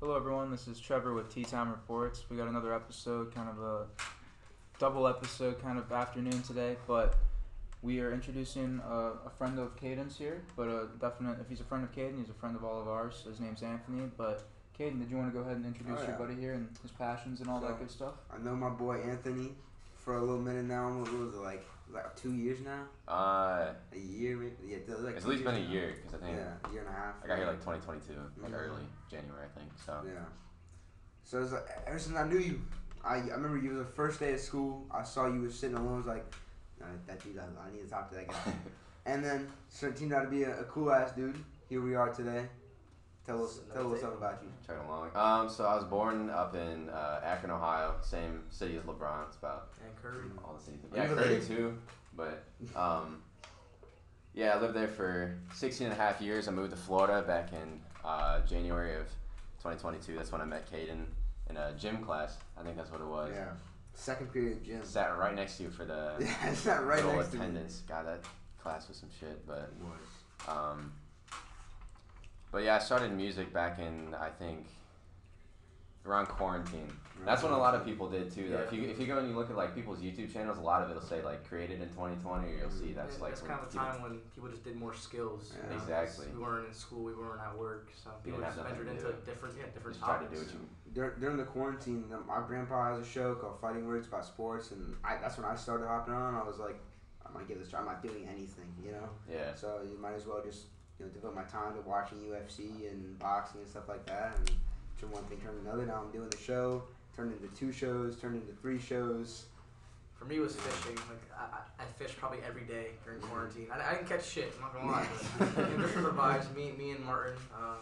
Hello, everyone. This is Trevor with Tea Time Reports. We got another episode, kind of a double episode, kind of afternoon today, but we are introducing a, a friend of Kayden's here. But a definite, if he's a friend of Kayden, he's a friend of all of ours. His name's Anthony. But Kayden, did you want to go ahead and introduce Oh, your buddy here and his passions and all So, that good stuff? I know my boy Anthony for a little minute now. What was it like? Like two years now? Uh, A year? Maybe? Yeah, like it's at least been a year because I think Yeah, year and a half. I got here like 2022, like Mhm. early January, I think. So Yeah. So it's like, ever since I knew you, I, I remember you was the first day of school. I saw you was sitting alone. I was like, nah, that dude, I, I need to talk to that guy. and then so it turned out to be a, a cool ass dude. Here we are today. Tell us, tell us something about you. chugging along. Um, so I was born up in uh, Akron, Ohio, same city as LeBron. It's about And Curry. all the same. Are Yeah, Curry too, but um, yeah, I lived there for 16 and a half years. I moved to Florida back in uh, January of 2022. That's when I met Kayden in a gym class. I think that's what it was. Yeah. Second period gym. Sat right next to you for the Yeah, it's not right little next to me. attendance. God, that class was some shit, but. It was. Um, but yeah, I started music back in I think around quarantine. That's when a lot of people did too. Though. If you if you go and you look at like people's YouTube channels, a lot of it'll say like created in 2020, or you'll see that's Yeah, like that's kind of the people- time when people just did more skills. you Yeah. Exactly. We weren't in school. We weren't at work. So people didn't just nothing ventured to into do. different, yeah, different just try to topics. do what you. Dur- during the quarantine, my grandpa has a show called Fighting Words about sports, and I, that's when I started hopping on. I was like, I might give this. try. I'm not doing anything, you know. Yeah. So you might as well just you know devote my time to watching UFC and boxing and stuff like that. And from one thing turned to another. Now I'm doing the show. Turned into two shows. Turned into three shows. For me, it was fishing. Like I, I, fished probably every day during quarantine. I, I didn't catch shit. I'm not gonna lie. But, just for the vibes, me, me and Martin. Uh,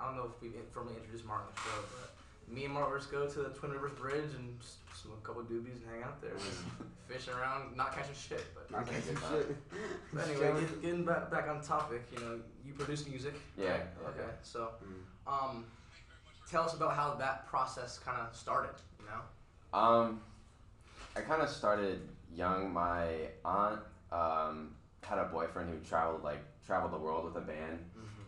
I don't know if we formally introduced Martin on the show, but me and just go to the Twin Rivers Bridge and smoke a couple doobies and hang out there, just fishing around, not catching shit. But Not catching shit. But anyway, get, getting back, back on topic, you know, you produce music. Yeah, right? yeah, Okay. So, Mm. um, tell us about how that process kind of started. You know. Um, I kind of started young. My aunt um, had a boyfriend who traveled like traveled the world with a band.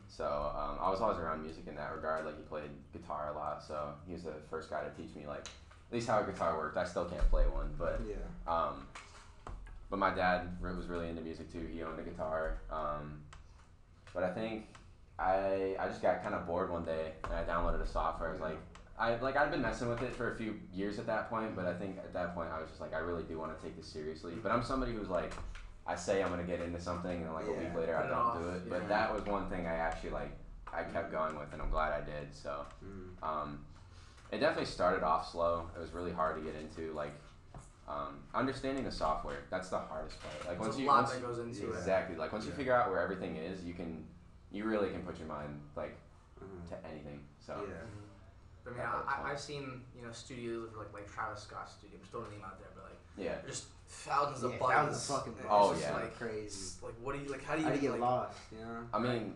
So um, I was always around music in that regard. Like he played guitar a lot, so he was the first guy to teach me like at least how a guitar worked. I still can't play one, but Yeah. um, but my dad was really into music too. He owned a guitar. Um, but I think I I just got kind of bored one day and I downloaded a software. I was like I like I'd been messing with it for a few years at that point, but I think at that point I was just like I really do want to take this seriously. But I'm somebody who's like I say I'm gonna get into something and like a week later I don't off, do it. yeah. But that was one thing I actually like I kept going with and I'm glad I did. So Mm. um, it definitely started off slow. It was really hard to get into. Like um, understanding the software. That's the hardest part. Like There's once a you lot once that goes into it. exactly like once you figure out where everything is, you can you really can put your mind like Mhm. to anything. So Yeah. I mean, I, fun. I, I've seen you know studios like like Travis Scott's studio. I'm just throwing a name out there, but like yeah, just thousands of Yeah, buttons. thousands of fucking and it's Oh, just yeah. Like, Crazy. like what do you like? How do you How do you get like, lost? You know. I mean,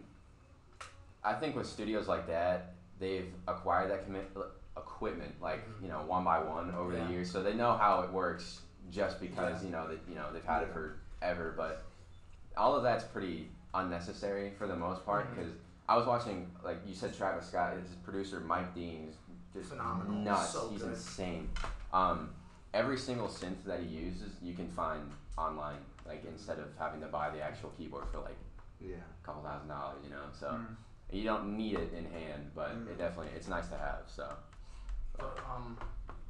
I think with studios like that, they've acquired that commit equipment like Mhm. you know one by one over Yeah. the years, so they know how it works. Just because Yeah. you know that you know they've had it Yeah. forever, but all of that's pretty unnecessary for the most part because I was watching like you said Travis Scott, his producer Mike Dean is just Phenomenal. nuts. So He's good. insane. Um, every single synth that he uses, you can find online. Like instead of having to buy the actual keyboard for like Yeah. a couple thousand dollars, you know. So Mm. you don't need it in hand, but Mm. it definitely it's nice to have. So But, um,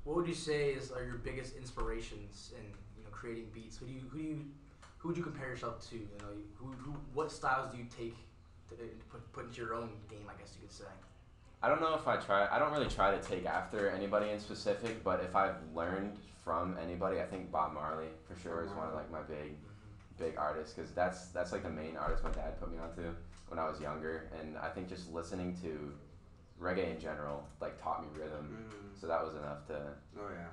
what would you say is are your biggest inspirations in you know creating beats? Who do you who do you who would you compare yourself to? You know, who, who what styles do you take to, to put, put into your own game? I guess you could say. I don't know if I try. I don't really try to take after anybody in specific, but if I've learned from anybody, I think Bob Marley for sure is one of like my big big artists because that's that's like the main artist my dad put me onto when I was younger, and I think just listening to reggae in general like taught me rhythm, Mm. so that was enough to Oh yeah.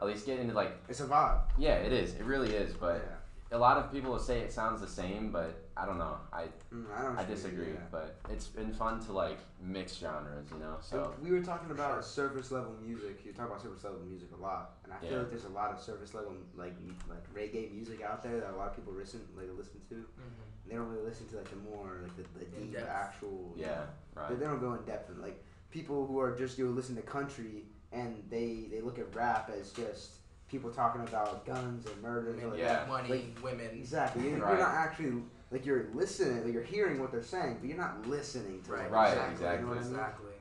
at least get into like It's a vibe. yeah, it is, it really is, but yeah. A lot of people will say it sounds the same, but I don't know, I Mm, I don't. I disagree, but it's been fun to like mix genres, you know. So we were talking about surface level music. You talk about surface level music a lot, and I feel like there's a lot of surface level like like reggae music out there that a lot of people listen like listen to. Mm-hmm. They don't really listen to like the more like the, the deep depth. actual. yeah, They, right. they don't go in depth and like people who are just you know, listen to country and they they look at rap as just people talking about guns and murder. I mean, like Yeah. money, Like- women. Exactly. You're, Right. you're not actually like you're listening. Like you're hearing what they're saying, but you're not listening to Right, Right, they're exactly. You know what I mean? Exactly.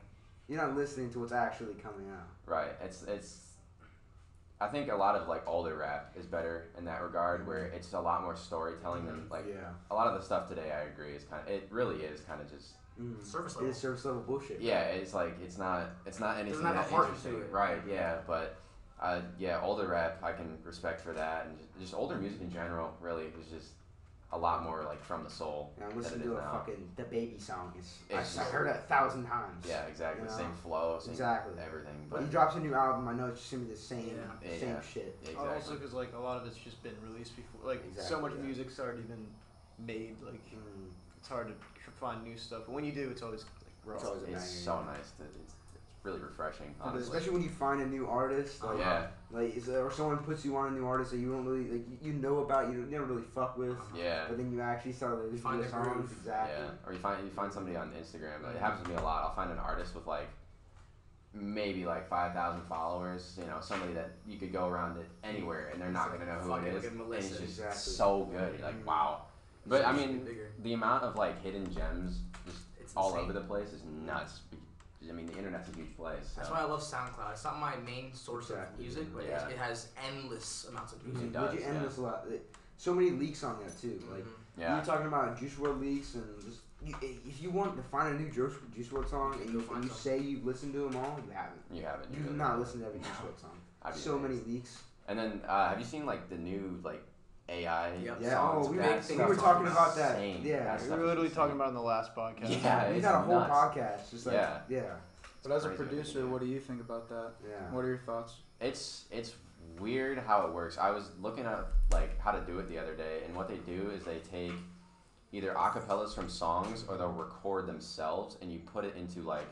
You're not listening to what's actually coming out. Right. It's it's. I think a lot of like older rap is better in that regard, where it's a lot more storytelling than like yeah. a lot of the stuff today. I agree is kind of it really is kind of just Mm. Surface It level. is service level bullshit. yeah. It's like it's not it's not anything have a that heart interesting. it. Right. Yeah. But uh, yeah, older rap I can respect for that, and just, just older music in general really is just a lot more like from the soul. Yeah, I'm than listening it to a now. fucking the baby song. It's, It's I, I just- heard it a thousand times. Yeah, exactly. You know? Same flow, same Exactly. everything. When But he drops a new album, I know it's just gonna be the same, Yeah. same Yeah. shit. exactly. Also, because like a lot of it's just been released before. Like so much yeah. music's already been made. Like Mm. it's hard to find new stuff. But when you do, it's always like raw. It's always it's so nice. To, it's, it's really refreshing. Honestly. especially when you find a new artist, like, yeah. like is, or someone puts you on a new artist that you don't really like, you- you know about, you never really fuck with, Yeah. but then you actually start listening Find to songs. groove. Exactly. Yeah, or you find you find somebody on Instagram. Like, it happens to me a lot. I'll find an artist with like maybe like five thousand followers. You know, somebody that you could go around it anywhere and they're not gonna know who Fucking it look at And Melissa. it's just Exactly. so good. You're like Mhm. wow. But I mean, the amount of like hidden gems just It's all insane. over the place is nuts. I mean, the internet's a huge place. So. That's why I love SoundCloud. It's not my main source Exactly. of music, but Yeah. it, it has endless amounts of music. It does, Legit yeah. endless a lot. So many leaks on there too. Like Mhm. yeah. you're talking about Juice WRLD leaks and just you, if you want to find a new Juice Juice WRLD song and you, and you say you've listened to them all, you haven't. You haven't. You've not haven't. listened to every Juice WRLD song. I'd be So many leaks. And then, uh, have you seen like the new like AI Yep. Yeah. songs? Oh, we, Big we were talking about that. insane. Yeah. That we were literally talking about it in the last podcast. Yeah, we got a whole nuts. podcast. Just like Yeah. yeah, But as a crazy what they producer, what do you think about that? yeah. What are your thoughts? It's it's weird how it works. I was looking at like how to do it the other day, and what they do is they take either acapellas from songs or they'll record themselves, and you put it into like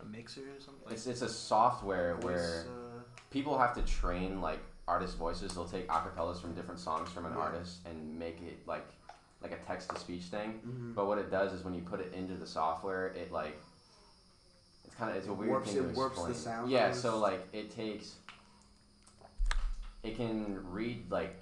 A mixer or something. It's it's a software where uh, people have to train like artist voices. They'll take acapellas from different songs from an Yeah. artist and make it like like a text to speech thing. Mhm. But what it does is when you put it into the software, it like it's kind of it's a weird Warps thing to it- warps the explain. sound yeah, so like it takes it can read like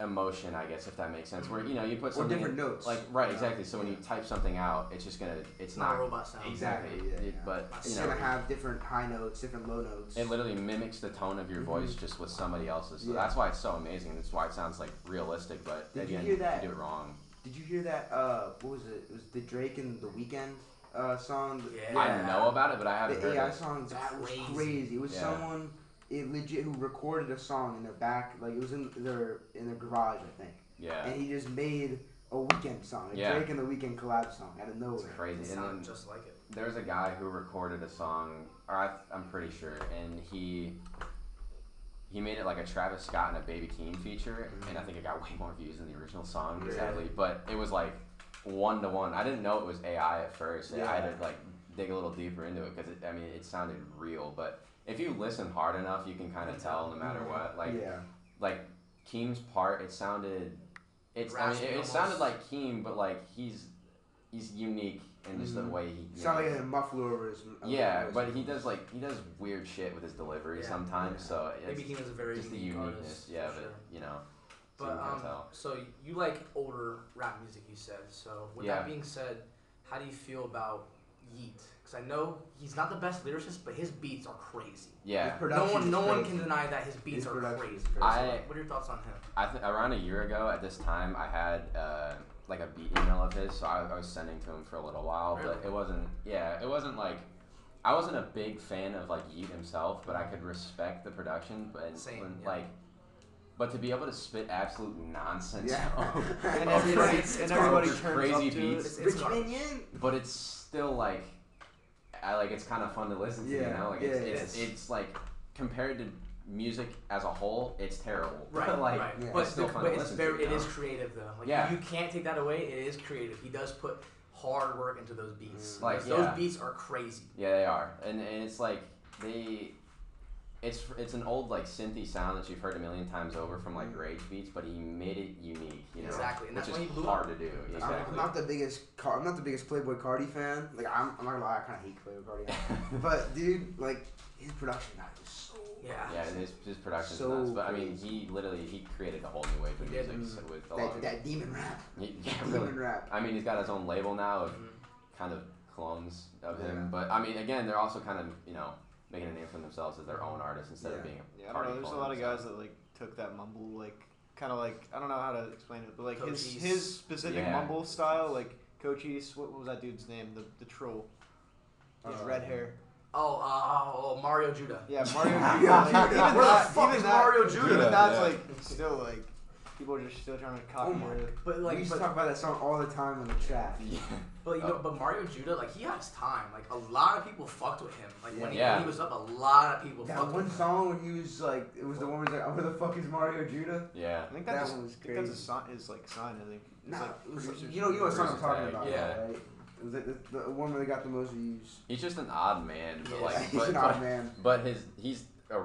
emotion, I guess if that makes sense. Where you know you put Or something different in- notes. like right Yeah. exactly. So when you type something out, it's just gonna it's It's not not a robot sound. exactly. Yeah, it- yeah. But It's It's you know gonna have different high notes, different low notes. it literally mimics the tone of your Mhm. voice just with somebody else's. So Yeah. that's why it's so amazing. That's why it sounds like realistic, but Did you hear that? you do it wrong. Did you hear that? Uh, what was it? It was the Drake and the Weeknd uh, song. Yeah. I know about it, but I haven't The heard AI it. song that was Crazy. crazy. It was Yeah. someone it legit who recorded a song in their back, like it was in their in their garage, I think, Yeah, and he just made a Weeknd song, a Yeah. Drake and the Weeknd collab song out of it's nowhere. It's crazy. And sounds then just like it. there's a guy who recorded a song, or I, I'm pretty sure, and he he made it like a Travis Scott and a Baby Keem feature, mm-hmm. and I think it got way more views than the original song, Really? sadly. But it was like one to one. I didn't know it was AI at first. Yeah. I had to like dig a little deeper into it because I mean it sounded real. But if you listen hard enough, you can kind of tell no matter what. Like yeah, like Keem's part, it sounded. It's I mean, it, it sounded like Keem, but like he's he's unique in just Mhm. the way he. you sound know, like a muffler over his. over yeah, his but he does like he does weird shit with his delivery Yeah. sometimes. Yeah. So it's Maybe he was a very just the uniqueness. artist. yeah, but sure. you know, But you can um, tell. so you like older rap music, you said. So with Yeah. that being said, how do you feel about Yeat? Because I know he's not the best lyricist, but his beats are crazy. Yeah, No one, no one can deny that his beats His are crazy. crazy. I- what are your thoughts on him? I think around a year ago at this time I had uh, like a beat email of his, so I, I was sending to him for a little while, really? but it wasn't. Yeah, it wasn't like. I wasn't a big fan of like Yeat himself, but I could respect the production. But Same, when, yeah. like, but to be able to spit absolute nonsense, Yeah. and everybody, it's- it's and everybody turns Crazy up to beats. it. It's, it's Rich. Minion. but it's still like, I like it's kind of fun to listen to. you Yeah, know, like yeah, it's, it it's, is. it's like compared to music as a whole, it's terrible. Right, like, right. yeah, but it's still the- fun but to it's listen very, to. it you is creative though. Like Yeah. you can't take that away. It is creative. He does put hard work into those beats. Mm. Like, those yeah. beats are crazy. Yeah, they are, and and it's like they, it's it's an old like synthy sound that you've heard a million times over from like Mhm. Rage Beats, but he made it unique. You know, Exactly, and which that's is when he blew hard to do. I'm- Exactly. I'm not the biggest. Car- I'm not the biggest Playboi Carti fan. Like I'm, I'm not gonna lie, I kind of hate Playboi Carti. but dude, like his production guy was so. Yeah. yeah, and his, his production's So nuts. But I mean, he literally he created a whole new wave of music so with a lot That, of. that demon rap. Yeah, Demon really. rap. I mean, he's got his own label now of Mhm. kind of clones of Yeah. him. But I mean, again, they're also kind of you know making a name for themselves as their own artists instead of being a Yeah, I don't party know. There's a lot of guys that like took that mumble like kind of like I don't know how to explain it, but like his Cochise. his specific Yeah. mumble style, like Cochise. What was that dude's name? The the troll. His Uh, red hair. Oh, uh, oh, Mario Judah. Yeah, Mario. Mario Judah. Like, even Where the that, fuck even is that, Mario Judah? Even that's Yeah. like still like people are just still trying to copy Oh my it. But like, we used but, to talk about that song all the time on the chat. Yeah. But you know, but Mario Judah, like he had his time. Like a lot of people fucked with him. Like when, he, Yeah. when he was up, a lot of people That fucked one with him. song when he was like, it was the one where he's like, "Oh, where the fuck is Mario Judah?" Yeah. I think That that's one was I think that's a crazy. sign. Is like sign. I think. It's Nah, like it was- producers you know, you know what song I'm talking tag, about, yeah. right? It was like the, the one where they got the most views. He's just an odd man, but Yeah, like, he's but, an but, odd man. but his he's a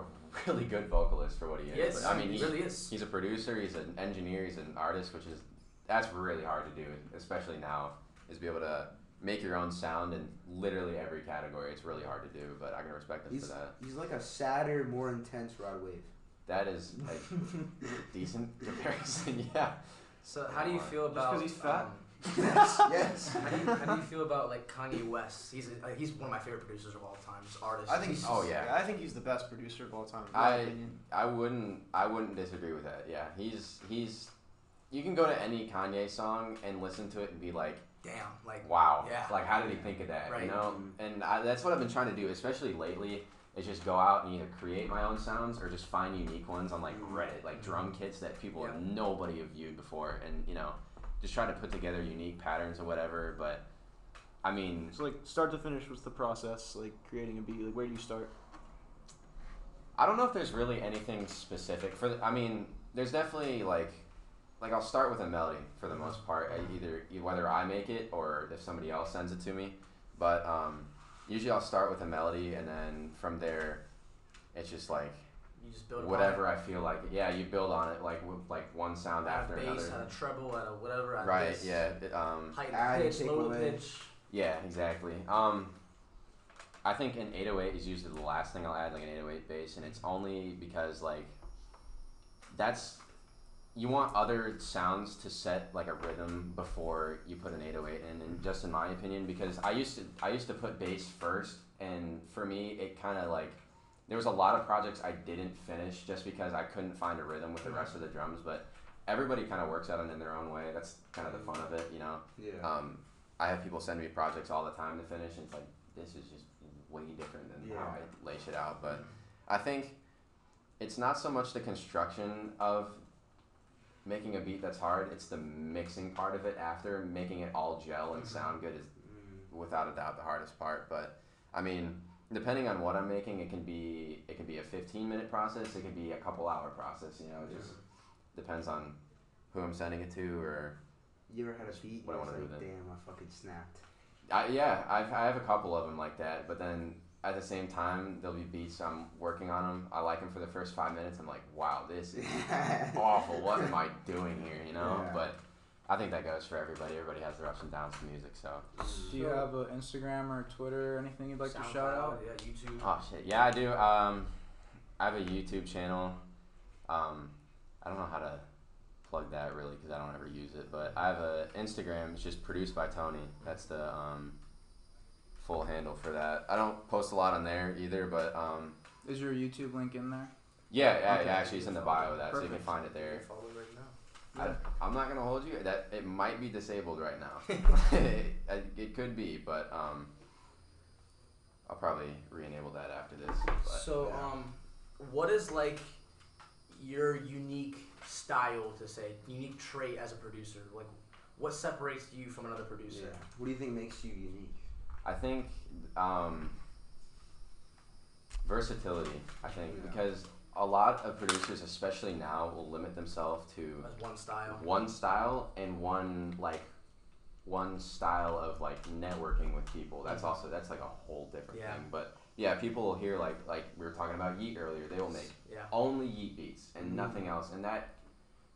really good vocalist for what he is. Yes, But, I mean, he he, really is. he's a producer, he's an engineer, he's an artist, which is that's really hard to do, especially now, is be able to make your own sound in literally every category. It's really hard to do, but I can respect him He's for that. he's like a sadder, more intense Rod Wave. That is a decent comparison, yeah. So how do you feel Just 'cause about? he's fat? um, yes, yes. how, do you, how do you feel about like Kanye West? He's a, he's one of my favorite producers of all time. Just artist. I think he's. Oh, yeah. I think he's the best producer of all time. in my I- opinion. I wouldn't I wouldn't disagree with that. Yeah, he's he's you can go to any Kanye song and listen to it and be like, damn. Like wow, Yeah. like how did he think of that? Right. You know, and I, that's what I've been trying to do, especially lately. Is just go out and either create my own sounds or just find unique ones on like mm-hmm. Reddit, like mm-hmm. drum kits that people Yeah. nobody have viewed before, and you know, just try to put together unique patterns or whatever. But I mean, So like start to finish, what's the process? Like creating a beat. Like where do you start? I don't know if there's really anything specific for. The, I mean, there's definitely like, like I'll start with a melody for the most part. I either e- whether I make it or if somebody else sends it to me, but um, usually I'll start with a melody and then from there, it's just like you just build whatever I feel like. Yeah, you build on it like with like one sound it. Add after a bass, another. add a treble, add a whatever. Add Right. This, Yeah. it, um, Heighten Add pitch, take lower the away. pitch. Yeah, exactly. Um, I think an 808 is usually the last thing I'll add, like an 808 bass, and it's only because like that's you want other sounds to set like a rhythm before you put an 808 in, and just in my opinion, because I used to I used to put bass first, and for me it kind of like there was a lot of projects I didn't finish just because I couldn't find a rhythm with the rest of the drums, but everybody kind of works at it in their own way. That's kind of the fun of it, you know. Yeah. Um, I have people send me projects all the time to finish, and it's like this is just way different than how I lay shit out. But I think it's not so much the construction of making a beat that's hard; it's the mixing part of it after making it all gel and sound good is Mm. without a doubt the hardest part. But I mean, depending on what I'm making, it can be it can be a 15 minute process, it can be a couple hour process. You know, it just depends on who I'm sending it to or You ever had a beat? What I it's do like, with it. Damn, I fucking snapped. I, yeah, I've, I have a couple of them like that, but then at the same time, there'll be beats I'm working on them. I like them for the first five minutes. I'm like, wow, this is awful. What am I doing here? You know. Yeah. But I think that goes for everybody. Everybody has their ups and downs to music. So. Do you have an Instagram or Twitter or anything you'd like to shout out? Yeah, YouTube. Oh shit. Yeah, I do. Um, I have a YouTube channel. Um, I don't know how to plug that really because I don't ever use it. But I have a Instagram. It's just produced by Tony. That's the um, full handle for that. I don't post a lot on there either, but um, Is your YouTube link in there? yeah, yeah, Okay. yeah, actually it's in the bio of that, so you can find it there. Follow right now. I, I'm not gonna hold you. That it might be disabled right now. it, it could be, but um, I'll probably re-enable that after this. But, So, yeah. um, what is like your unique style to say, unique trait as a producer? Like, what separates you from another Yeah. producer? What do you think makes you unique? I think um, versatility. I think Yeah. because a lot of producers, especially now, will limit themselves to As one style. one style and one like one style of like networking with people. That's also that's like a whole different Yeah. thing. But yeah, people will hear like like we were talking about Yeat earlier. They will make Yeah. only Yeat beats and Mhm. nothing else, and that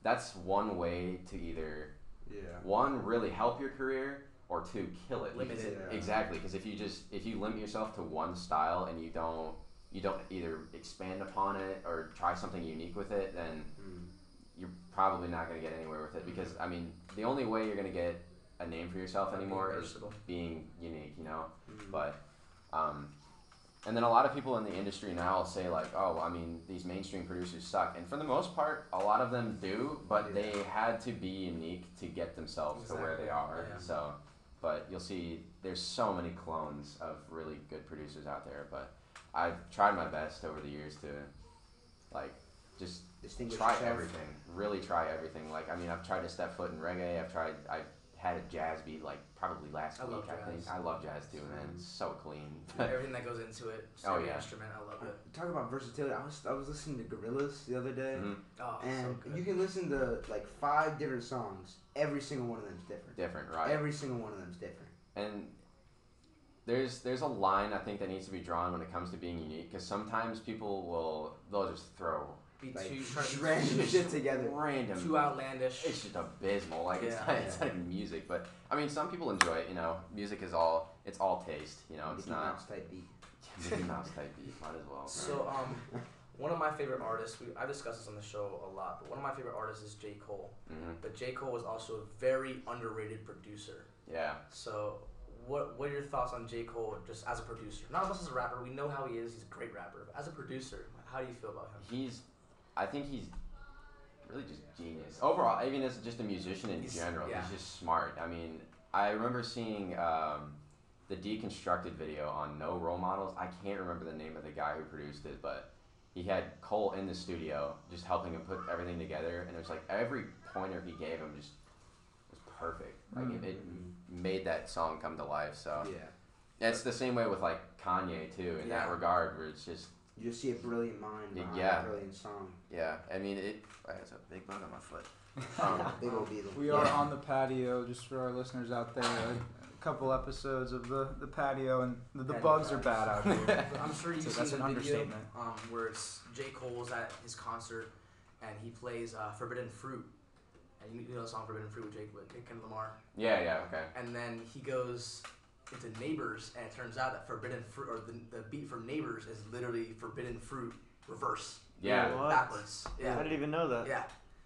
that's one way to either Yeah. one really help your career or two kill it. Limit it. Yeah. Exactly, because if you just if you limit yourself to one style and you don't you don't either expand upon it or try something unique with it, then Mm. you're probably not going to get anywhere with it. Because I mean, the only way you're going to get a name for yourself anymore is being unique, you know. Mm. But um, and then a lot of people in the industry now will say like, oh, I mean, these mainstream producers suck, and for the most part, a lot of them do, but Yeah. they had to be unique to get themselves to where they are. yeah. So, but you'll see, there's so many clones of really good producers out there, but I've tried my best over the years to, like, just Distinguish try yourself. everything. Really try everything. Like I mean, I've tried to step foot in reggae. I've tried. I've had a jazz beat like probably last I week. love I think jazz. I love jazz too, man. It's so clean. Everything that goes into it. Oh, yeah. Instrument, I love it. Talk about versatility. I was I was listening to Gorillaz the other day, Mhm. Oh, and so good. you can listen to like five different songs. Every single one of them's different. Different, right? Every single one of them's different. and there's there's a line I think that needs to be drawn when it comes to being unique because sometimes people will they'll just throw be Like too try to be random shit together. random. too outlandish. It's just abysmal. Like it's Yeah. not, it's not even music, but I mean, some people enjoy it. You know, music is all it's all taste. You know, it's Mickey not Mouse type beat. Mickey Mouse type beat. Might as well. So um, one of my favorite artists. We I discussed this on the show a lot, but one of my favorite artists is J Cole. hmm But J Cole was also a very underrated producer. Yeah. So what what are your thoughts on J Cole just as a producer? Not just as a rapper. We know how he is. He's a great rapper. But as a producer, how do you feel about him? He's, I think he's really just genius. Overall, even as just a musician in He's- general, yeah. he's just smart. I mean, I remember seeing um, the deconstructed video on No Role Modelz. I can't remember the name of the guy who produced it, but he had Cole in the studio just helping him put everything together, and it was like every pointer he gave him just was perfect. Like it, it made that song come to life. So Yeah. it's the same way with like Kanye too, in that regard, where it's just You just see a brilliant mind Y- behind yeah. a brilliant song. yeah. I mean, it. It's a big bug on my foot. Um, Big old beetle. We are Yeah. on the patio, just for our listeners out there. A couple episodes of the, the patio, and the, the Patio bugs are bad out here. I'm sure you've So seen that's the an video understatement. um, where it's J Cole's at his concert and he plays uh, Forbidden Fruit. And you know the song Forbidden Fruit with Jake with Kendrick Lamar. yeah, yeah, okay. And then he goes into Neighbors, and it turns out that Forbidden Fruit, or the, the beat from Neighbors, is literally Forbidden Fruit reverse, Yeah, What? backwards. Yeah. I didn't even know that. Yeah.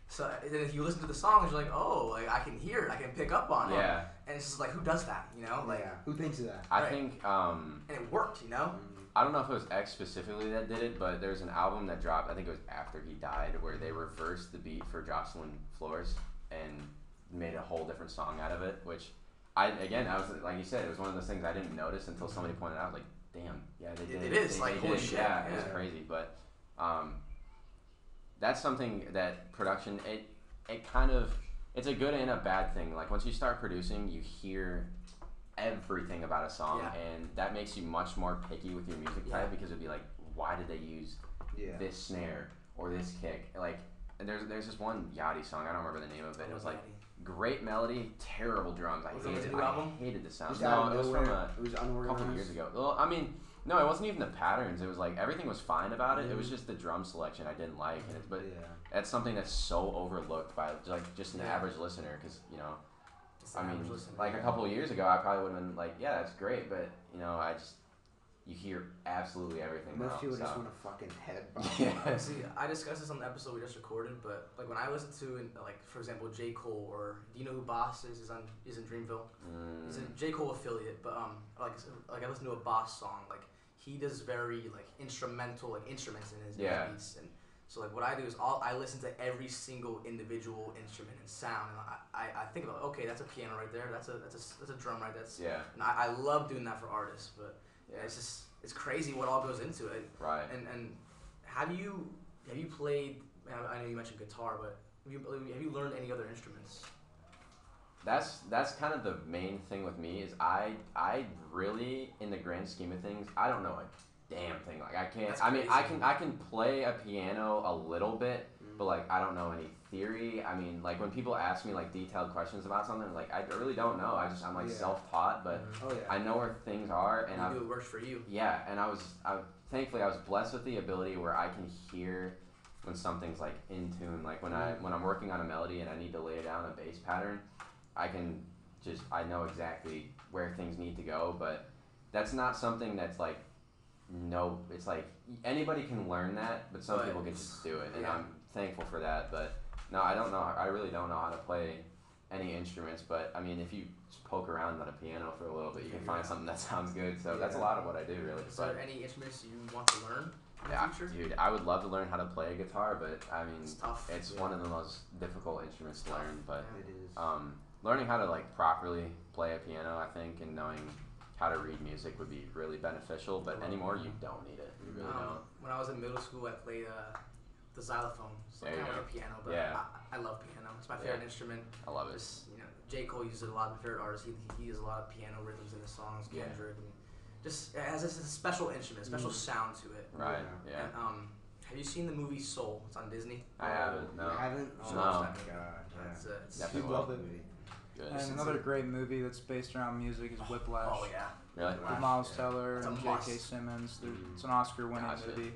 So then if you listen to the songs, you're like, oh, like I can hear it, I can pick up on it. yeah. And it's just like, who does that? You know, like, yeah. Who thinks of that? I Right. think um, and it worked. You know. Mm. I don't know if it was X specifically that did it, but there's an album that dropped. I think it was after he died, where they reversed the beat for Jocelyn Flores and made a whole different song out of it. Which I again, I was like you said, it was one of those things I didn't notice until somebody pointed out. Like, damn, yeah, they did. It- did. it is, They- like, they holy did. shit, Yeah, it was crazy, but um, that's something that production it it kind of it's a good and a bad thing. Like once you start producing, you hear everything about a song, Yeah. and that makes you much more picky with your music Yeah. type because it'd be like, why did they use Yeah. this snare or this kick? Like, there's there's this one Yachty song. I don't remember the name of it. It was like great melody, terrible drums. I Was hated it. I album? hated the sound. No, it was from a it was couple years ago. Well, I mean, no, it wasn't even the patterns. It was like everything was fine about it. It was Mhm. just the drum selection I didn't like, and it's but yeah. that's something that's so overlooked by like just an Yeah. average listener because you know It's I mean, listener. like a couple of years ago, I probably would have been like, yeah, that's great, but you know, I just you hear absolutely everything. Most now, people so. just want to fucking head bop. yeah. See, I discussed this on the episode we just recorded, but like when I listen to, like for example, J Cole or do you know who Bas is? Is on is in Dreamville. He's a Mm, Cole affiliate, but um, like like I listen to a Bas song, like he does very like instrumental like instruments in his, Yeah. beats, and so like what I do is all I listen to every single individual instrument and sound, and I, I, I think about okay, that's a piano right there, that's a that's a that's a drum right, that's yeah, and I, I love doing that for artists, but yeah, it's just it's crazy what all goes into it. right. And and have you have you played? I I know you mentioned guitar, but have you have you learned any other instruments? That's that's kind of the main thing with me is I I really in the grand scheme of things I don't know a damn thing like I can't I mean I can I can play a piano a little bit Mm. but like I don't know any theory. I mean, like when people ask me like detailed questions about something, like I really don't know. I just I'm like Yeah. self-taught, but Oh yeah. I know where things are, and I do what works for you. yeah, and I was I thankfully I was blessed with the ability where I can hear when something's like in tune. Like when I when I'm working on a melody and I need to lay down a bass pattern, I can just I know exactly where things need to go. But that's not something that's like no. It's like anybody can learn that, but some But people can just do it, and yeah. I'm thankful for that. But no, I don't know. I really don't know how to play any instruments. But I mean, if you just poke around on a piano for a little bit, you can Figure find out. something that sounds good. So that's a lot of what I do, really. Is But there any instruments you want to learn yeah, dude, I would love to learn how to play a guitar, but I mean, It's tough. it's Yeah. one of the most difficult instruments to learn. But It is. um, learning how to like properly play a piano, I think, and knowing how to read music would be really beneficial. But anymore, you don't need it. You really um, don't. when I was in middle school, I played uh, the xylophone. So There kind of go. like a piano, but Yeah. I, I love piano. It's my favorite Yeah. instrument. I love it. Just, you know, J. Cole uses it a lot. My favorite artist, he, he uses a lot of piano rhythms in his songs. Yeah. Kendrick, and just it has this, a special instrument, a special Mm. sound to it. Right? Yeah. Yeah. And, um, have you seen the movie Soul? It's on Disney. I haven't. You No. haven't? Oh No. my god. Yeah. It's, uh, it's Definitely You'd love it. Movie. Good. And another great movie that's based around music is Whiplash. Oh yeah. Really? With Miles Teller It's and J.K. Simmons. They're- Mhm. It's an Oscar-winning Gotcha. movie.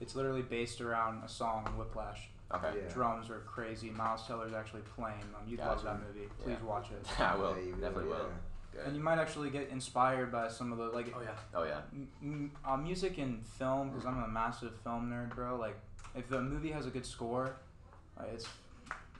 It's literally based around a song, Whiplash. Okay. Yeah. Drums are crazy. Miles Teller's actually playing them. You'd love that movie. Please Yeah. watch it. I will. Yeah, you Definitely will. yeah. And you might actually get inspired by some of the like Oh yeah. Oh yeah. m- m- uh, music and film because I'm a massive film nerd, bro. Like if a movie has a good score, uh, it's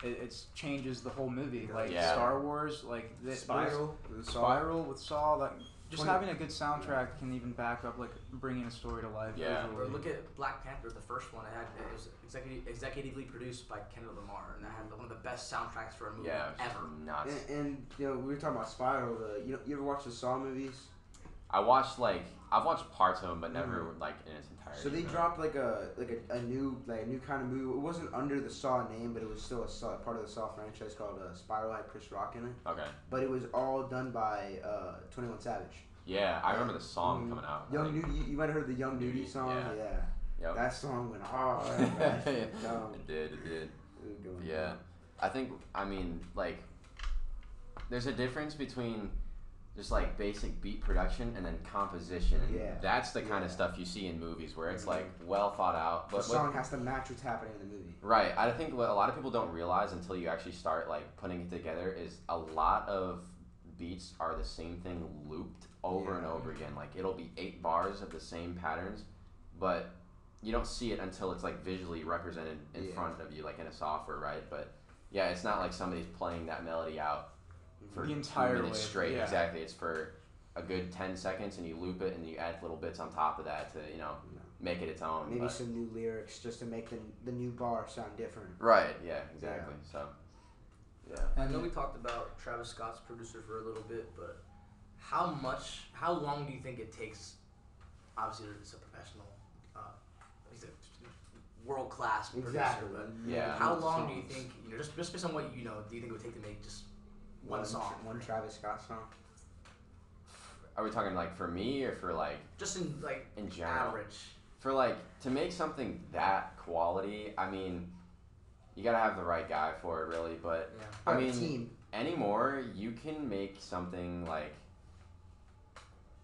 it it's changes the whole movie. Like Yeah. Star Wars, like th- Spiral. the Saw. Spiral with Saw, like just Twenty- having a good soundtrack can even back up like bringing a story to life. Yeah. Or visually. look at Black Panther, the first one. It, had, it was executive, executively produced by Kendrick Lamar, and that had one of the best soundtracks for a movie Yeah. It was ever. nuts. And, and you know we were talking about Spiral. The you know you ever watch the Saw movies? I watched like I've watched parts of them, but never like in its entirety. So they no. dropped like a like a, a new like a new kind of movie. It wasn't under the Saw name, but it was still a Saw, part of the Saw franchise called uh, Spiral. Had Chris Rock in it, Okay. but it was all done by uh, Twenty One Savage. Yeah, I remember the song Mhm. coming out. Young like, Nudy, you, you might have heard the Young Nudy Nudy, song. yeah. Yeah, Yep. that song went hard. man. Dumb. it did. It did. It Yeah. down. I think I mean like there's a difference between just like basic beat production and then composition. Yeah. That's the kind Yeah. of stuff you see in movies where it's Mhm. like well thought out. But the song what, has to match what's happening in the movie. right, I think what a lot of people don't realize until you actually start like putting it together is a lot of beats are the same thing looped over and over again. Like it'll be eight bars of the same patterns, but you don't see it until it's like visually represented in Yeah. front of you, like in a software, right? But yeah, it's not like somebody's playing that melody out for The entire minutes way, straight. yeah. Exactly, it's for a good ten seconds, and you loop it, and you add little bits on top of that to you know You make it its own. maybe but- some new lyrics just to make the the new bar sound different. right? Yeah, exactly. So yeah, I know we talked about Travis Scott's producer for a little bit, but how much, how long do you think it takes? Obviously, he's a professional. Uh, he's a world class producer. Exactly. But Yeah. how long do you think? You know, just just based on what you know, do you think it would take to make just one, song? One Travis Scott song. are we talking like for me or for like Just in like in general? average. For like to make something that quality, I mean, you gotta have the right guy for it, really. But Yeah. I mean, team. anymore you can make something like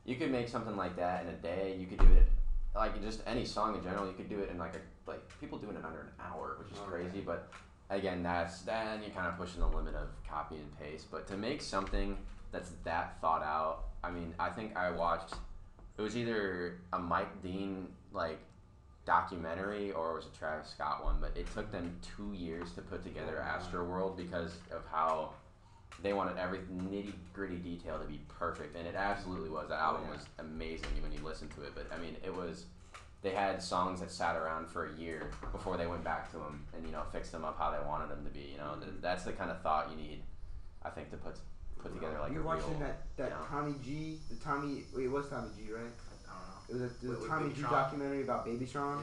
you could make something like that in a day you could do it like just any song in general you could do it in like a like people do it in under an hour which is Oh, crazy but again that's then you're kind of pushing the limit of copy and paste but to make something that's that thought out i mean i think i watched it was either a mike dean like documentary or it was a travis scott one but it took them two years to put together Oh, astroworld because of how they wanted every nitty gritty detail to be perfect, and it absolutely was. That oh, album was amazing when you listen to it. But I mean, it was. They had songs that sat around for a year before they went back to them and you know fixed them up how they wanted them to be. You know, Th- that's the kind of thought you need, I think, to put put together like you a watching real. that that you know. Tommy G, the Tommy. Wait, it was Tommy G, right? I don't know. It was a, the With- with Tommy G Tron? documentary about Babytron,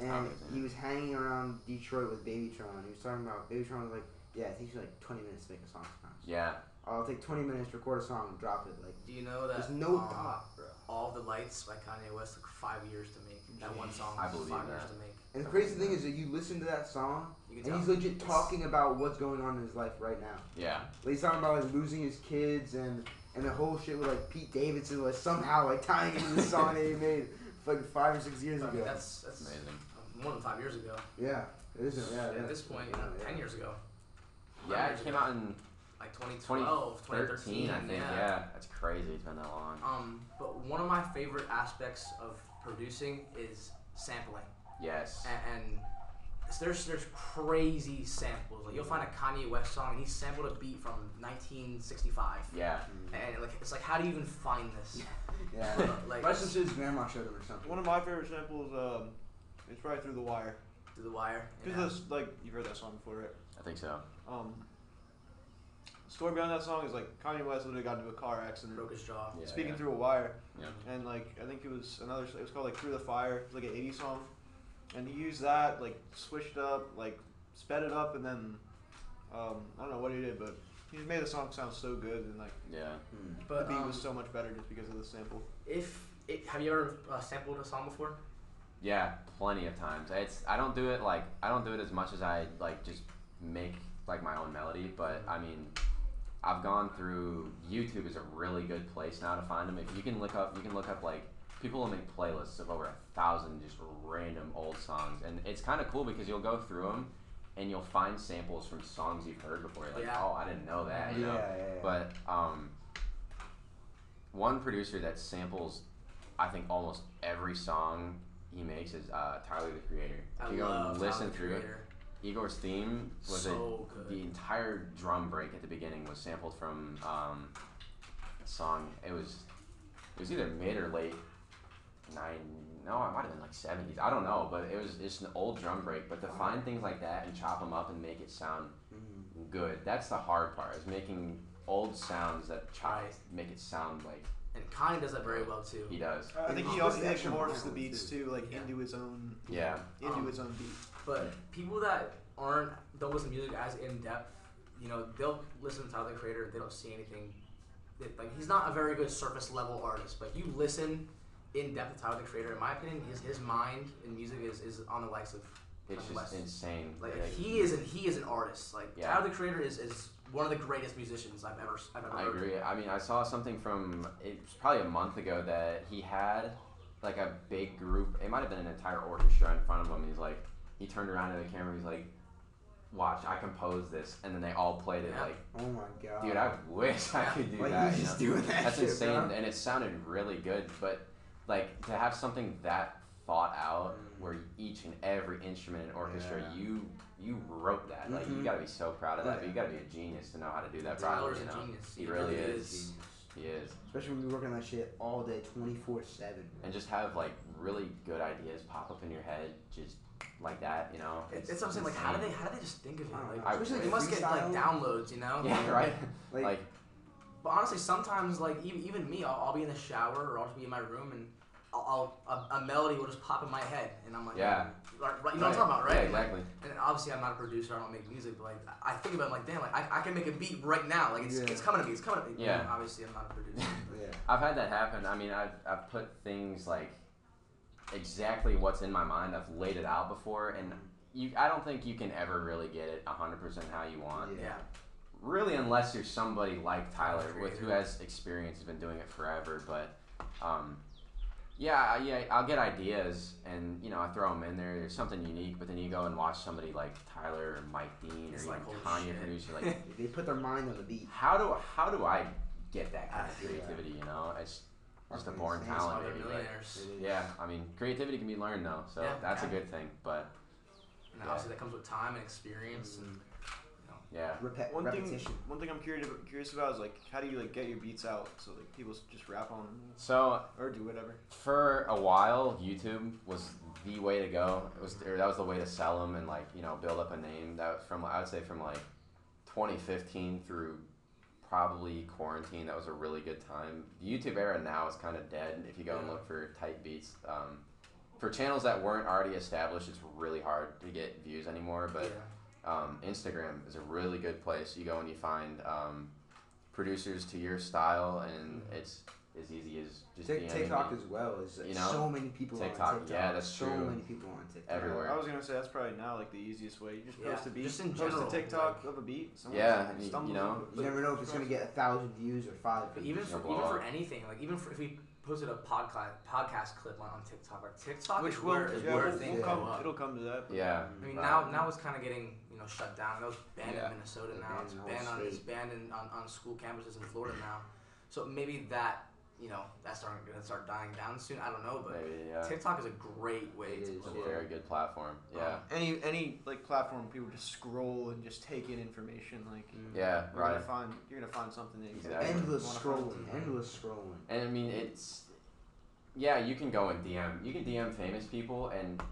Yeah. and he was hanging around Detroit with Babytron. He was talking about Babytron was like, yeah, it takes you like 20 minutes to make a song sometimes. Yeah, I'll take 20 minutes, to record a song, and drop it. Like Do you know that there's no um, thought, bro. All the Lights by Kanye West took five years to make. That one song I believe that. to make. And the crazy thing is that you listen to that song, You can and he's legit talking about what's going on in his life right now. Yeah. Like, he's talking about like losing his kids and and the whole shit with like Pete Davidson was somehow like tying into the song that he made like five or six years I ago. mean, that's that's amazing. more than five years ago. yeah, it isn't. Yeah, yeah. At this point, you know, ten years ago. Yeah, it came ago. out in like 2012, 13, 2013. I think. Yeah. that's crazy. It's been that long. Um, but one of my favorite aspects of producing is sampling, Yes. and, and there's there's crazy samples. Like you'll find a Kanye West song, and he sampled a beat from 1965, Yeah. and like it's like how do you even find this? yeah. like Probably since his grandma showed him or something. One of my favorite samples, um, it's probably through the wire. through the wire. Because Yeah. this, like, you've heard that song before, right? I think so. Um, story behind that song is like Kanye West literally got into a car accident, broke his jaw. Yeah. speaking yeah. through a wire, Yeah. and like I think it was another. It was called like Through the Fire, it was like an '80s song, and he used that like switched up, like sped it up, and then um, I don't know what he did, but he made the song sound so good, and like Yeah. Hmm. But the beat um, was so much better just because of the sample. if it, have you ever uh, sampled a song before? Yeah, plenty of times. It's I don't do it like I don't do it as much as I like just make like my own melody, but I mean I've gone through YouTube is a really good place now to find them. If you can look up you can look up like people will make playlists of over a thousand just random old songs and it's kind of cool because you'll go through them and you'll find samples from songs you've heard before. You're like, Yeah. "Oh, I didn't know that." You yeah, know? yeah, yeah. But um, one producer that samples, I think almost every song he makes is uh, Tyler the Creator. If I you go love and listen Tyler, the through it, Creator. Igor's theme was so a, good. the entire drum break at the beginning was sampled from um, a song. It was it was either mid or late nine. No, it might have been like seventies. I don't know, but it was just an old drum break. But to find things like that and chop them up and make it sound Mhm. good. That's the hard part is making old sounds that chop Right. make it sound like and Kanye does that very well too. he does. I think he also the like, morphs the beats too. too, like Yeah. into his own Yeah. into Um, his own beat. But people that aren't don't listen to music as in depth, you know, they'll listen to Tyler the Creator. They don't see anything. That, like he's not a very good surface level artist, but you listen in depth to Tyler the Creator. In my opinion, his his mind in music is, is on the likes of It's just West. insane. Like he is an he is an artist. Like Yeah. Tyler the Creator is, is one of the greatest musicians I've ever I've ever I heard. agree. I mean, I saw something from it was probably a month ago that he had like a big group. It might have been an entire orchestra in front of him. He's like, he turned around to the camera. And he's like, "Watch, I composed this," and then they all played it. Yeah. Like, Oh my god. dude, I wish I could do like that. he's you just know? doing that That's shit, insane, bro. and it sounded really good. But like to have something that thought out, Mm. where each and every instrument and orchestra, Yeah. you you wrote that. Like you Mhm. gotta be so proud of that. Yeah. But you gotta be a genius to know how to do that Tyler's properly. You a know, genius. he really is. he is. Especially when you're working on that shit all day, 24 7. and just have like really good ideas pop up in your head just like that you know It's, it's what I'm saying. Like how do they how do they just think of it? Like know. I- Especially they like must get like downloads, you know? yeah right Like, like But honestly, sometimes like even, even me, I'll, I'll be in the shower or I'll just be in my room and I'll, I'll a, a melody will just pop in my head and I'm like, Yeah. like, right, you know what I'm talking about, right? yeah exactly And obviously, I'm not a producer. I don't make music, but like I think about it like, damn, like I, I can make a beat right now. Like it's, Yeah. it's coming to me. It's coming to me. Yeah. You know, obviously, I'm not a producer. yeah. i've had that happen i mean i've, I've put things like exactly what's in my mind i've laid it out before and you i don't think you can ever really get it 100% how you want Yeah. really unless you're somebody like Tyler with who has experience has been doing it forever but um, yeah I- yeah I'll get ideas and you know I throw them in there there's something unique but then you go and watch somebody like Tyler or Mike Dean It's or like, even holy Kanye shit. producer like They put their mind on the beat. how do how do I get that kind of Ah, yeah. creativity you know it's just a born insane. That's why talent they're maybe millionaires. It is. yeah I mean creativity can be learned though so Yeah, that's a good thing but And obviously, that comes with time and experience. And yeah Repe- One thing, one thing I'm curious curious about is like how do you like get your beats out so like people just rap on them so or do whatever. for a while, YouTube was the way to go. It was or that was the way to sell them and like you know build up a name. That was from I would say from like 2015 through probably quarantine. That was a really good time. The YouTube era now is kind of dead. If you go and look for type beats, um, for channels that weren't already established, it's really hard to get views anymore. But um, Instagram is a really good place. You go and you find um, producers to your style, and it's as easy as just Tik- DMing TikTok me as well is You know? so many people TikTok, on TikTok. yeah, that's so true. many people on TikTok. Everywhere. I was gonna say that's probably now like the easiest way. You just Yeah, post a beat, just in general, post a TikTok like- of a beat. someone Yeah, and you- you know, You never know if it's gonna get a thousand views or five. But even for even for anything, like even for if we posted a podcast podcast clip on, on TikTok, like TikTok which is will, where, is yeah, where will, things will come, up. it'll come to that. but- Yeah. I mean, Right. now now it's kind of getting you know shut down. That was banned Yeah. in Minnesota now. It's in the whole banned on it's banned on, on school campuses in Florida now. So maybe that you know that's starting gonna start dying down soon. I don't know, but Maybe yeah. TikTok is a great way It to is, It's a very good platform. Yeah. Any any like platform people just scroll and just take in information like Mm. Yeah. you're Right. gonna find you're gonna find something that you Exactly. Endless wanna find. scrolling, endless scrolling. And I mean, it's yeah, you can go and DM. You can DM famous people, and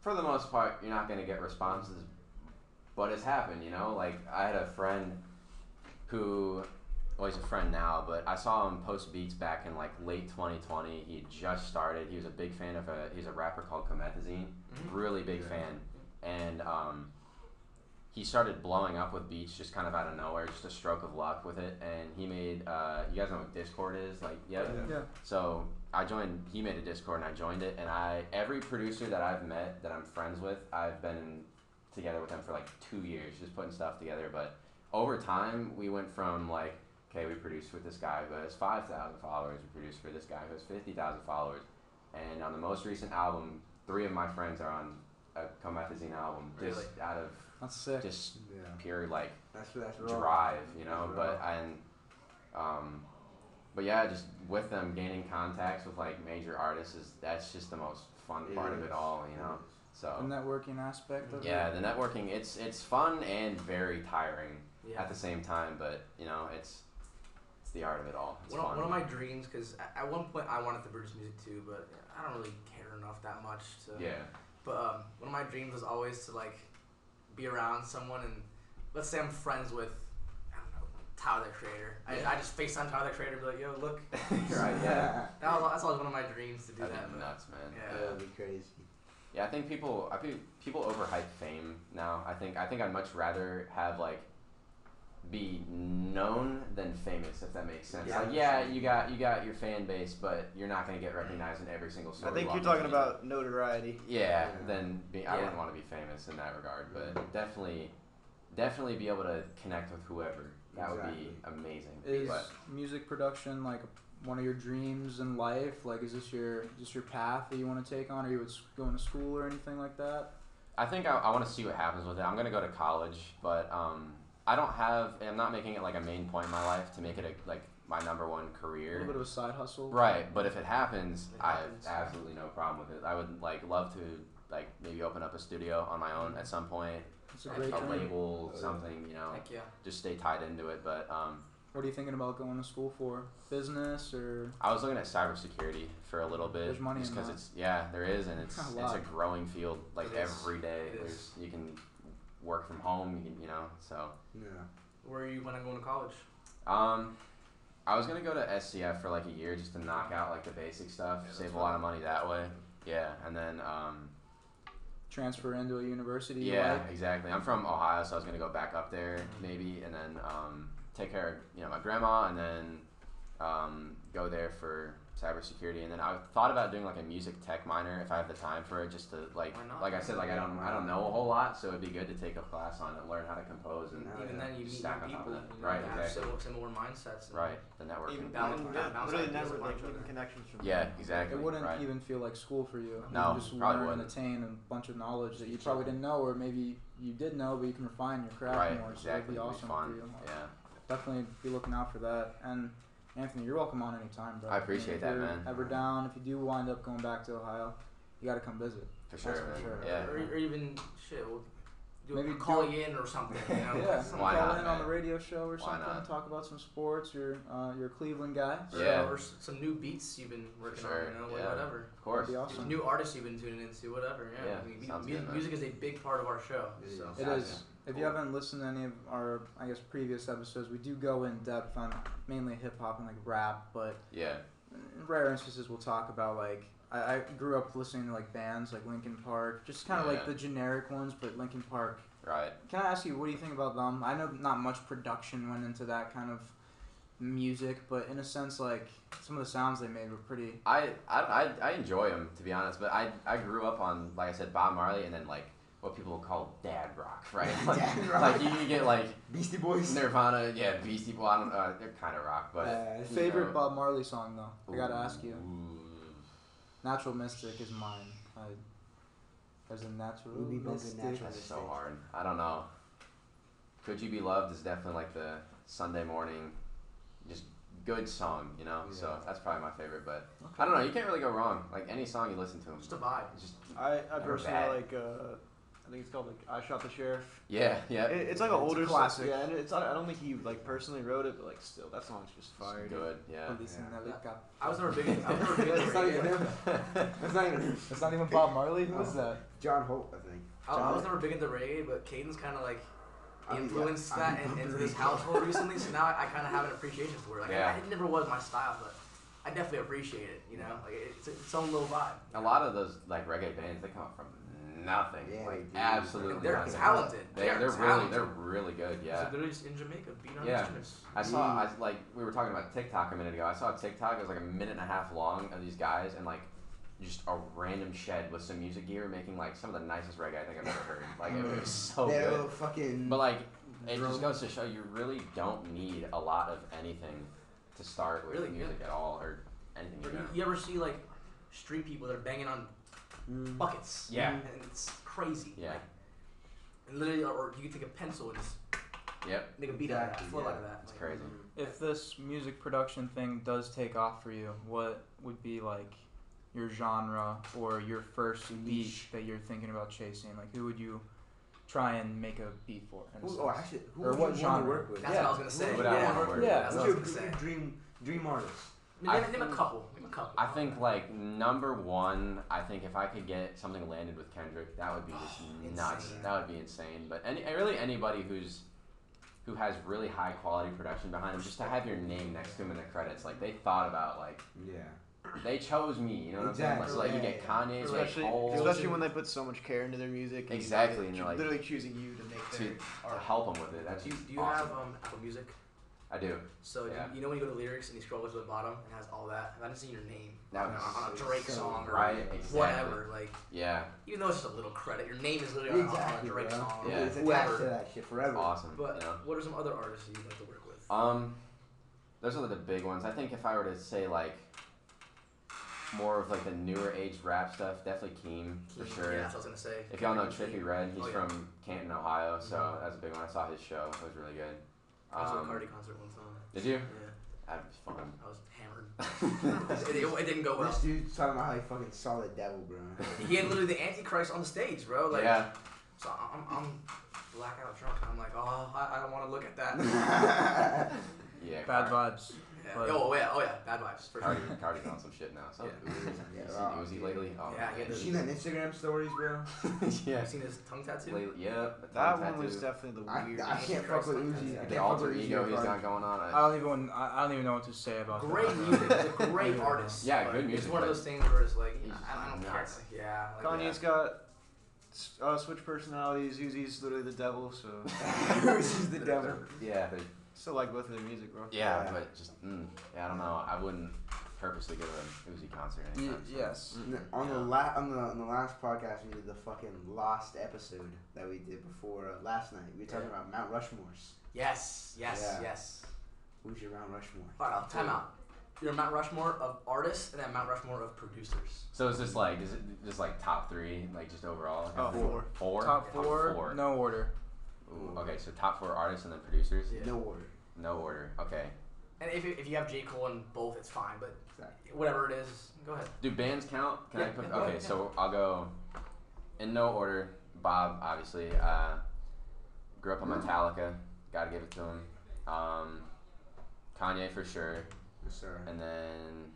for the most part, you're not gonna get responses. But it's happened, you know. Like I had a friend who, well, he's a friend now, but I saw him post beats back in like late 2020. He had just started. He was a big fan of a. He's a rapper called Comethazine. Mhm. Really big Yeah. fan, and um, he started blowing up with beats just kind of out of nowhere, just a stroke of luck with it. And he made. Uh, you guys know what Discord is? Like, yeah. Yeah. So I joined. He made a Discord, and I joined it. And I every producer that I've met that I'm friends with, I've been together with them for like two years, just putting stuff together. But over time, we went from like, okay, we produced with this guy who has five thousand followers. We produced for this guy who has fifty thousand followers. And on the most recent album, three of my friends are on a Comethazine album, just Really? out of That's sick. just Yeah, pure like that's that's raw. drive, you know. That's But and um, but yeah, just with them gaining contacts with like major artists is that's just the most fun It part of it all, you know. So the networking aspect of yeah, it. Yeah, the networking it's it's fun and very tiring Yeah. at the same time, but you know it's it's the art of it all. One of, one of my dreams, because at one point I wanted to produce music too, but I don't really care enough that much to. yeah, But um, one of my dreams was always to like be around someone and let's say I'm friends with I don't know Tyler the Creator. Yeah. I, I just FaceTime Tyler the Creator, and be like, yo, look. right, yeah. That was, that's always one of my dreams to do That'd that. be but- nuts, man. Yeah. That'd be crazy. Yeah, I think people I think people overhype fame now. I think I think I'd much rather have like be known than famous, if that makes sense. Yeah. Like, yeah, you got you got your fan base, but you're not gonna get recognized in every single I story. think while you're talking about notoriety. Yeah, Yeah. then be, I Yeah. wouldn't want to be famous in that regard, but definitely, definitely be able to connect with whoever. That would be amazing. Is but music production like one of your dreams in life? Like, is this your just your path that you want to take on? Are you s- going to school or anything like that? I think I, I want to see what happens with it. I'm gonna go to college, but um, I don't have. I'm not making it like a main point in my life to make it a, like my number one career. A little bit of a side hustle. Right, but if it happens, It I have absolutely no problem with it. I would like love to like maybe open up a studio on my own at some point, It's a A great a dream. label, Oh, something, you know, Heck yeah. just stay tied into it. But um, What are you thinking about going to school for? Business or I was looking at cybersecurity for a little bit, There's money just in because that. it's yeah, there is, and it's A it's a growing field like It is. every day. It There's is. you can work from home, you can you know. So Yeah. Where are you when I'm going to college? um, I was gonna go to SCF for like a year just to knock out like the basic stuff, Yeah, save a lot of money that way. Yeah, and then um, transfer into a university? yeah, like? exactly. I'm from Ohio, so I was gonna go back up there maybe, and then um, take care of you know my grandma, and then um, go there for cybersecurity, and then I thought about doing like a music tech minor if I have the time for it, just to like like I said, like I don't I don't know a whole lot, so it'd be good to take a class on it, learn how to compose, and Even then, you meet Stack new on top people. of that. You know, Right, that have exactly. similar, similar mindsets. and- right the networking. Even, balance- even, balance really ideas never like each even connections from yeah, exactly. It wouldn't right. even feel like school for you. No, you just probably learn and wouldn't. attain a bunch of knowledge that you probably didn't know, or maybe you did know, but you can refine your craft right, more. So exactly. it'd be awesome fun. for you. Yeah. Definitely be looking out for that. And Anthony, you're welcome on anytime, bro. I appreciate if that, you're man. Ever down? If you do wind up going back to Ohio, you got to come visit. For sure, That's for sure. Yeah. Or, or even shit, we'll do Maybe call do- you in or something. You know? yeah, Something Why call not, in on the radio show or Why something. not? Talk about some sports. You're uh, you're a Cleveland guy. Or, Yeah. or some new beats you've been working sure, on, you know, yeah. whatever. Of course. That'd be awesome. New artists you've been tuning into, whatever. Yeah, Yeah, I mean, mu- sounds good, music is a big part of our show. It So is. It Gotcha. is. If you haven't listened to any of our, I guess, previous episodes, we do go in depth on mainly hip hop and like rap, but Yeah. in rare instances we'll talk about like I, I grew up listening to like bands like Linkin Park, just kind of like the generic ones, but Linkin Park. Right. Can I ask you what do you think about them? I know not much production went into that kind of music, but in a sense, like some of the sounds they made were pretty. I, I, I, I enjoy them to be honest, but I, I grew up on like I said Bob Marley and then like what people call dad rock, right? Like, Dad rock. like you, you get like Beastie Boys. Nirvana, yeah, Beastie Boys. I don't, uh, they're kind of rock, but Uh, Favorite know. Bob Marley song though? I gotta ask you. Ooh. Natural Mystic is mine. I, there's a natural Ruby mystic. Natural That's so hard. I don't know. Could You Be Loved is definitely like the Sunday morning, just good song, you know. So that's probably my favorite. But I don't know. You can't really go wrong. Like any song you listen to, Just a vibe. just I, I personally bad. like. Uh, I think it's called like I Shot the Sheriff. yeah, yeah. It, it's like an It's older classic. Song, yeah, and it's not, I don't think he like personally wrote it, but like still, that song's just fire. It's good. Yeah. Police in Yeah. I was never big. in- I was never big into That's not even reggae. him. That's not even. That's not even Bob Marley. Who Oh. that? John Holt, I think. I, I was never big into reggae, but Kayden's kind of like I mean, influenced yeah, I that mean, into reggae. this household recently. So now I, I kind of have an appreciation for it. Like Yeah. I, it never was my style, but I definitely appreciate it. You know, like it's its own little vibe. A lot of those like reggae bands, they come from nothing. Yeah, like they absolutely They're nothing. talented. They, They're they're really, they're really good. So Yeah. they're just in Jamaica beating on Yeah. instruments. I saw, I like, we were talking about TikTok a minute ago. I saw a TikTok. It was like a minute and a half long of these guys and like just a random shed with some music gear making like some of the nicest reggae I think I've ever heard. Like it was so That good. fucking. But like, it drum. just goes to show you really don't need a lot of anything to start with Really, music at all or anything. You you, you ever see like street people that are banging on Mm. buckets? Yeah. And it's crazy. Yeah. Like, and literally, or, or you can take a pencil and just Yep. make a beat out of that, Exactly, flow yeah. like that. It's Like, crazy. If this music production thing does take off for you, what would be like your genre or your first beat that you're thinking about chasing? Like, who would you try and make a beat for? Who, oh, actually, who Or would what you want genre? to work with? That's Yeah. what I was gonna say. Who would I yeah. wanna work with? Yeah. That's what I your, was gonna say. dream dream artist? Name, I name a think- couple. Name a couple. I think like number one, I think if I could get something landed with Kendrick, that would be just nuts. insane. That would be insane. But any really anybody who's who has really high quality production behind them, just to have your name next to him in the credits, like they thought about like Yeah. they chose me. You know what I'm Exactly, saying? So like you get yeah. Kanye, J. Especially, Cole, especially when they put so much care into their music. and Exactly, and they're you're like- literally choosing you to make to, their to art. help them with it. That's Do you, do you awesome. have um, Apple Music? I do. So Yeah. you, you know when you go to lyrics and you scroll to the bottom, and it has all that. I haven't seeing your name That on, a- on a Drake so song or right, exactly. whatever. Like Yeah, even though it's just a little credit, your name is literally on- on, a Drake bro. song. Yeah. or It's attached whoever. to that shit forever. awesome. But you know? what are some other artists that you'd like to work with? Um, those are the big ones. I think if I were to say like more of like the newer age rap stuff, definitely Keem for sure. Yeah, that's what I was gonna say. If y'all know Keem. Trippie Redd, he's Oh, yeah. from Canton, Ohio, so Mhm. that's a big one. I saw his show; it was really good. I went to a Um, Carti concert one time. did you? Yeah, That was fun. I was hammered. it, it, it didn't go well. This dude's talking about how he fucking saw the devil, bro. He had literally the Antichrist on the stage, bro. Like, yeah, so I'm, I'm blackout drunk. I'm like, oh, I, I don't want to look at that. yeah. Bad Car- vibes. Yeah. But- Oh yeah, oh yeah, bad vibes for sure. Carti, Carti's on some shit now. So Yeah. Uzi, Yeah, you oh, Uzi lately? Oh, Yeah, man. he you seen that Instagram stories, bro? yeah. I've seen his tongue tattoo. Lately, yeah. That tongue one was definitely the I, weirdest. I can't fuck with Uzi. I can't the alter with Uzi ego or he's Carti. got going on. I I, don't even. I, I don't even know what to say about Great that. music. He's a great artist. Yeah, good music, It's one of those things where it's like, he's I, I don't care. yeah. Kanye's got uh, switch personalities. Uzi's literally the devil, so Uzi's the devil. yeah, but still like both of their music, bro. Yeah, Yeah. but just mm, yeah, I don't know. I wouldn't purposely go to an Uzi concert anytime soon. yes. And then On the la- on the on the last podcast, we did the fucking lost episode that we did before uh, last night. We were talking Yeah. about Mount Rushmores. Yes, yes, Yeah. yes. Who's your Mount Rushmore? All right, I'll time out. You're Mount Rushmore of artists and then Mount Rushmore of producers. So is this like is it just like top three, like just overall? Like Oh, a four. Four. Top four, four. no order. Ooh, okay, so top four artists and then producers. Yeah. No order. No order. Okay. And if, if you have J. Cole in both, it's fine. But Exactly. whatever it is, go ahead. Do bands count? Can I Yeah, put? yeah, go okay, ahead, so I'll go in no order. Bob, obviously. Uh, grew up on Metallica. Got to give it to him. Um, Kanye for sure. Yes, sir. And then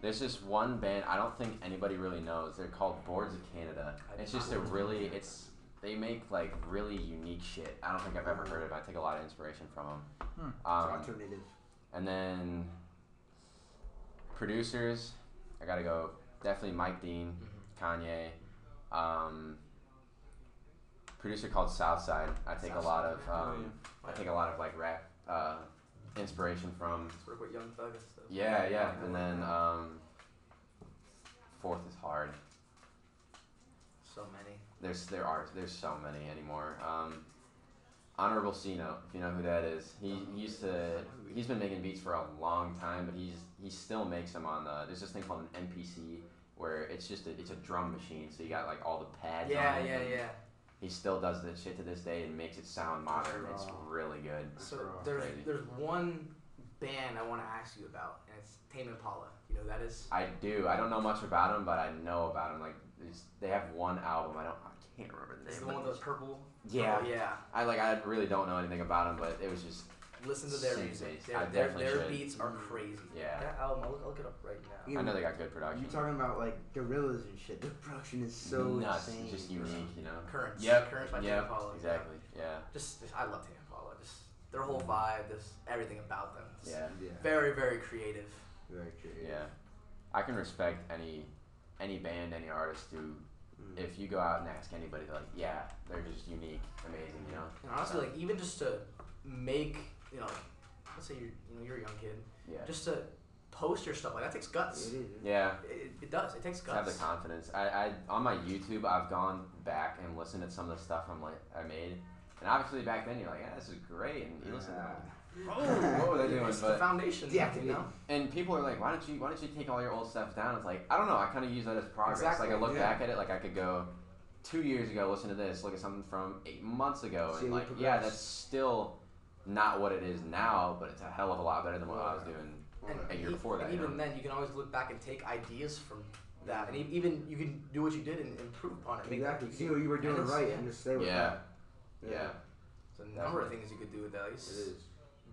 there's this one band I don't think anybody really knows. They're called Boards of Canada. I It's do just a know really it's they make like really unique shit. I don't think I've ever heard of it. I take a lot of inspiration from them. Hmm. Um, alternative. and then producers, I gotta go. Definitely Mike Dean, Kanye. Um, producer called Southside. I take a lot of um, I take a lot of like rap uh, inspiration from. Let's work with Young Thug and stuff. Yeah, yeah, and then um, fourth is hard. So many. There's there are there's so many anymore. Um, Honorable C Note, if you know who that is, he, he used to he's been making beats for a long time, but he's he still makes them on the there's this thing called an MPC where it's just a, it's a drum machine, so you got like all the pads. Yeah, on it, yeah, yeah. He still does this shit to this day and makes it sound modern. It's really good. So there's there's one band I want to ask you about, and it's Tame Impala. You know who that is? I do. I don't know much about him, but I know about him. Like they have one album. I don't. I can't remember the It's name. the one but with the purple. Yeah. Oh, yeah. I like. I really don't know anything about him, but it was just Listen to their Same music. Their, I their, definitely their beats are mm. crazy. Yeah. That album, I'll look, I'll look it up right now. You I know they got good production. You're talking about like Gorillaz and shit? The production is so nuts, insane. just unique, you know. Currents. Yep. Currents by Tame Yep. Impala. Exactly. Yeah. Just, just- I love Tame Impala. Just their whole vibe, just everything about them. It's Yeah. Yeah. Very, very creative. Very creative. Yeah. I can respect any any band, any artist who, Mm. if you go out and ask anybody, like, yeah, they're just unique, amazing, you know. And honestly, like even just to make, you know, like, let's say you're, you know, you're a young kid, Yeah. just to post your stuff like that takes guts. It is. Yeah. It, it does. It takes Just have the confidence. I, I on my YouTube, I've gone back and listened to some of the stuff I'm like I made, and obviously back then you're like, yeah, this is great, and you listen. Yeah. Oh, what were they doing? It's the But foundation. Yeah, you know. and people are like, why don't you why don't you take all your old stuff down? It's like I don't know. I kind of use that as progress. Exactly, Like I look yeah. back at it, like I could go two years ago, listen to this, look at something from eight months ago, See and how you like yeah, progress. that's still not what it is now, but it's a hell of a lot better than what I was doing And, a year e- before that. and you even know? then, you can always look back and take ideas from that, and e- even you can do what you did and improve upon it. Make that- Exactly. See what you were doing and it's- right yeah. and just stay with Yeah. that. yeah, There's a number of things you could do with that. It It's- is.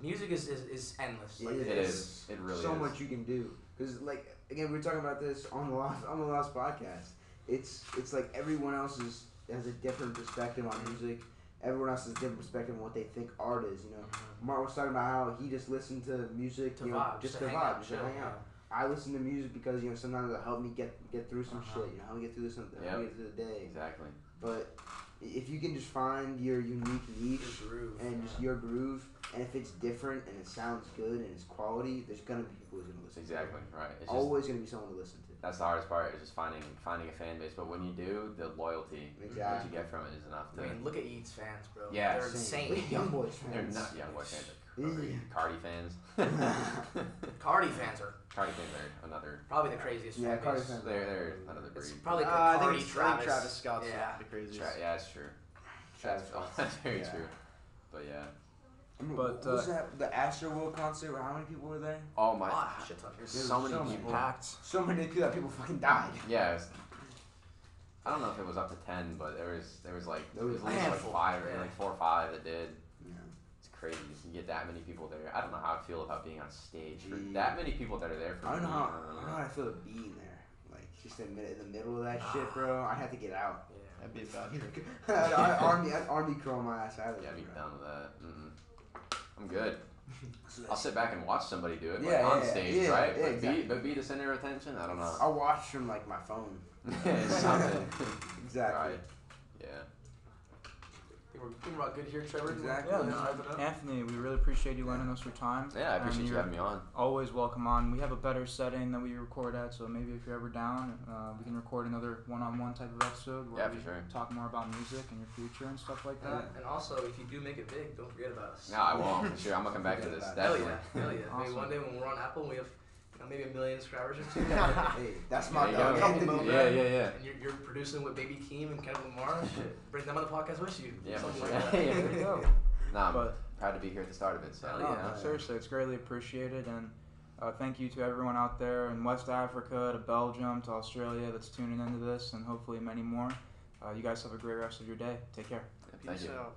Music is, is, is endless. Like, It it is. is. It really so is. much you can do. Because like again, we were talking about this on the last on the last podcast. It's it's like everyone else is has a different perspective on music. Everyone else has a different perspective on what they think art is. You know, Mhm. Mark was talking about how he just listened to music To you know, vibe, just to to vibe, out, just to chill, hang out. I listen to music because you know sometimes it'll help me get get through some Uh-huh. shit. You know, help me get through something, help me get through the day. exactly. But if you can just find your unique niche Your groove. and just your groove, and if it's different and it sounds good and it's quality, there's gonna be people who's gonna listen. exactly right. It's To just. Always gonna be someone to listen to. that's the hardest part is just finding finding a fan base. But when you do, the loyalty that you get from it is enough to. I mean, look at Yeat's fans, bro. Yeah, they're Same. insane. Look Young Boys fans. They're fans. not young boy fans. Yeah. They're Carti fans. Carti fans are Carti fans are another. probably the craziest. Yeah, Carti fans. They're they're another breed. It's probably Uh, Carti, I think it's, Travis. Travis Scott's Yeah. the craziest. Tra- yeah, that's true. Travis That's, Scott. that's very Yeah. true. But yeah. But But, what was uh, that the Astroworld concert? How many people were there? Oh my. Ah, shit ton. There's so many so many. people. Packed. So many people that people fucking died. Yeah. Was, I don't know if it was up to ten, but there was there was like There there was was at least like five, yeah. like four or five that did. Yeah. It's crazy. You get that many people there. I don't know how I feel about being on stage for Gee. that many people that are there for I don't know how I I don't don't know. know how I feel about being there. Like just in the, mid- in the middle of that shit, bro. I had to get out. Yeah. That'd be a bad trip. I'd, I'd army, I'd army curl my ass out of Yeah, there. be bro. done with that. Mm-mm. I'm good. So I'll sit back and watch somebody do it, like Yeah, on yeah, stage, yeah, right? yeah, but exactly. be but be the center of attention. I don't know. I'll watch from like my phone. something. Exactly. Right. Yeah. Think we're, think we're good here, Trevor. Exactly. Yeah, Let's no, wrap it up. Anthony, we really appreciate you lending us your time. Yeah, I appreciate you you're having me on. Always welcome on. We have a better setting that we record at, so maybe if you're ever down, uh, we can record another one-on-one type of episode where Yeah, we sure. talk more about music and your future and stuff like And, that. and also, if you do make it big, don't forget about us. No, I won't. For sure, I'm gonna come back to this. Hell Hell yeah, hell yeah. Maybe one day when we're on Apple, we have you know, maybe a million subscribers or two. hey, that's my There you dog. go. Anthony, Yeah, yeah, yeah. and you're, you're producing with Baby Keem and Kendrick Lamar. Shit, bring them on the podcast with you. Yeah, Something for like sure. that. Yeah, There you go. No, I'm But proud to be here at the start of it. So Hell no, yeah. no, seriously, it's greatly appreciated, and uh, thank you to everyone out there in West Africa, to Belgium, to Australia that's tuning into this, and hopefully many more. Uh, you guys have a great rest of your day. Take care. thank Peace you. out.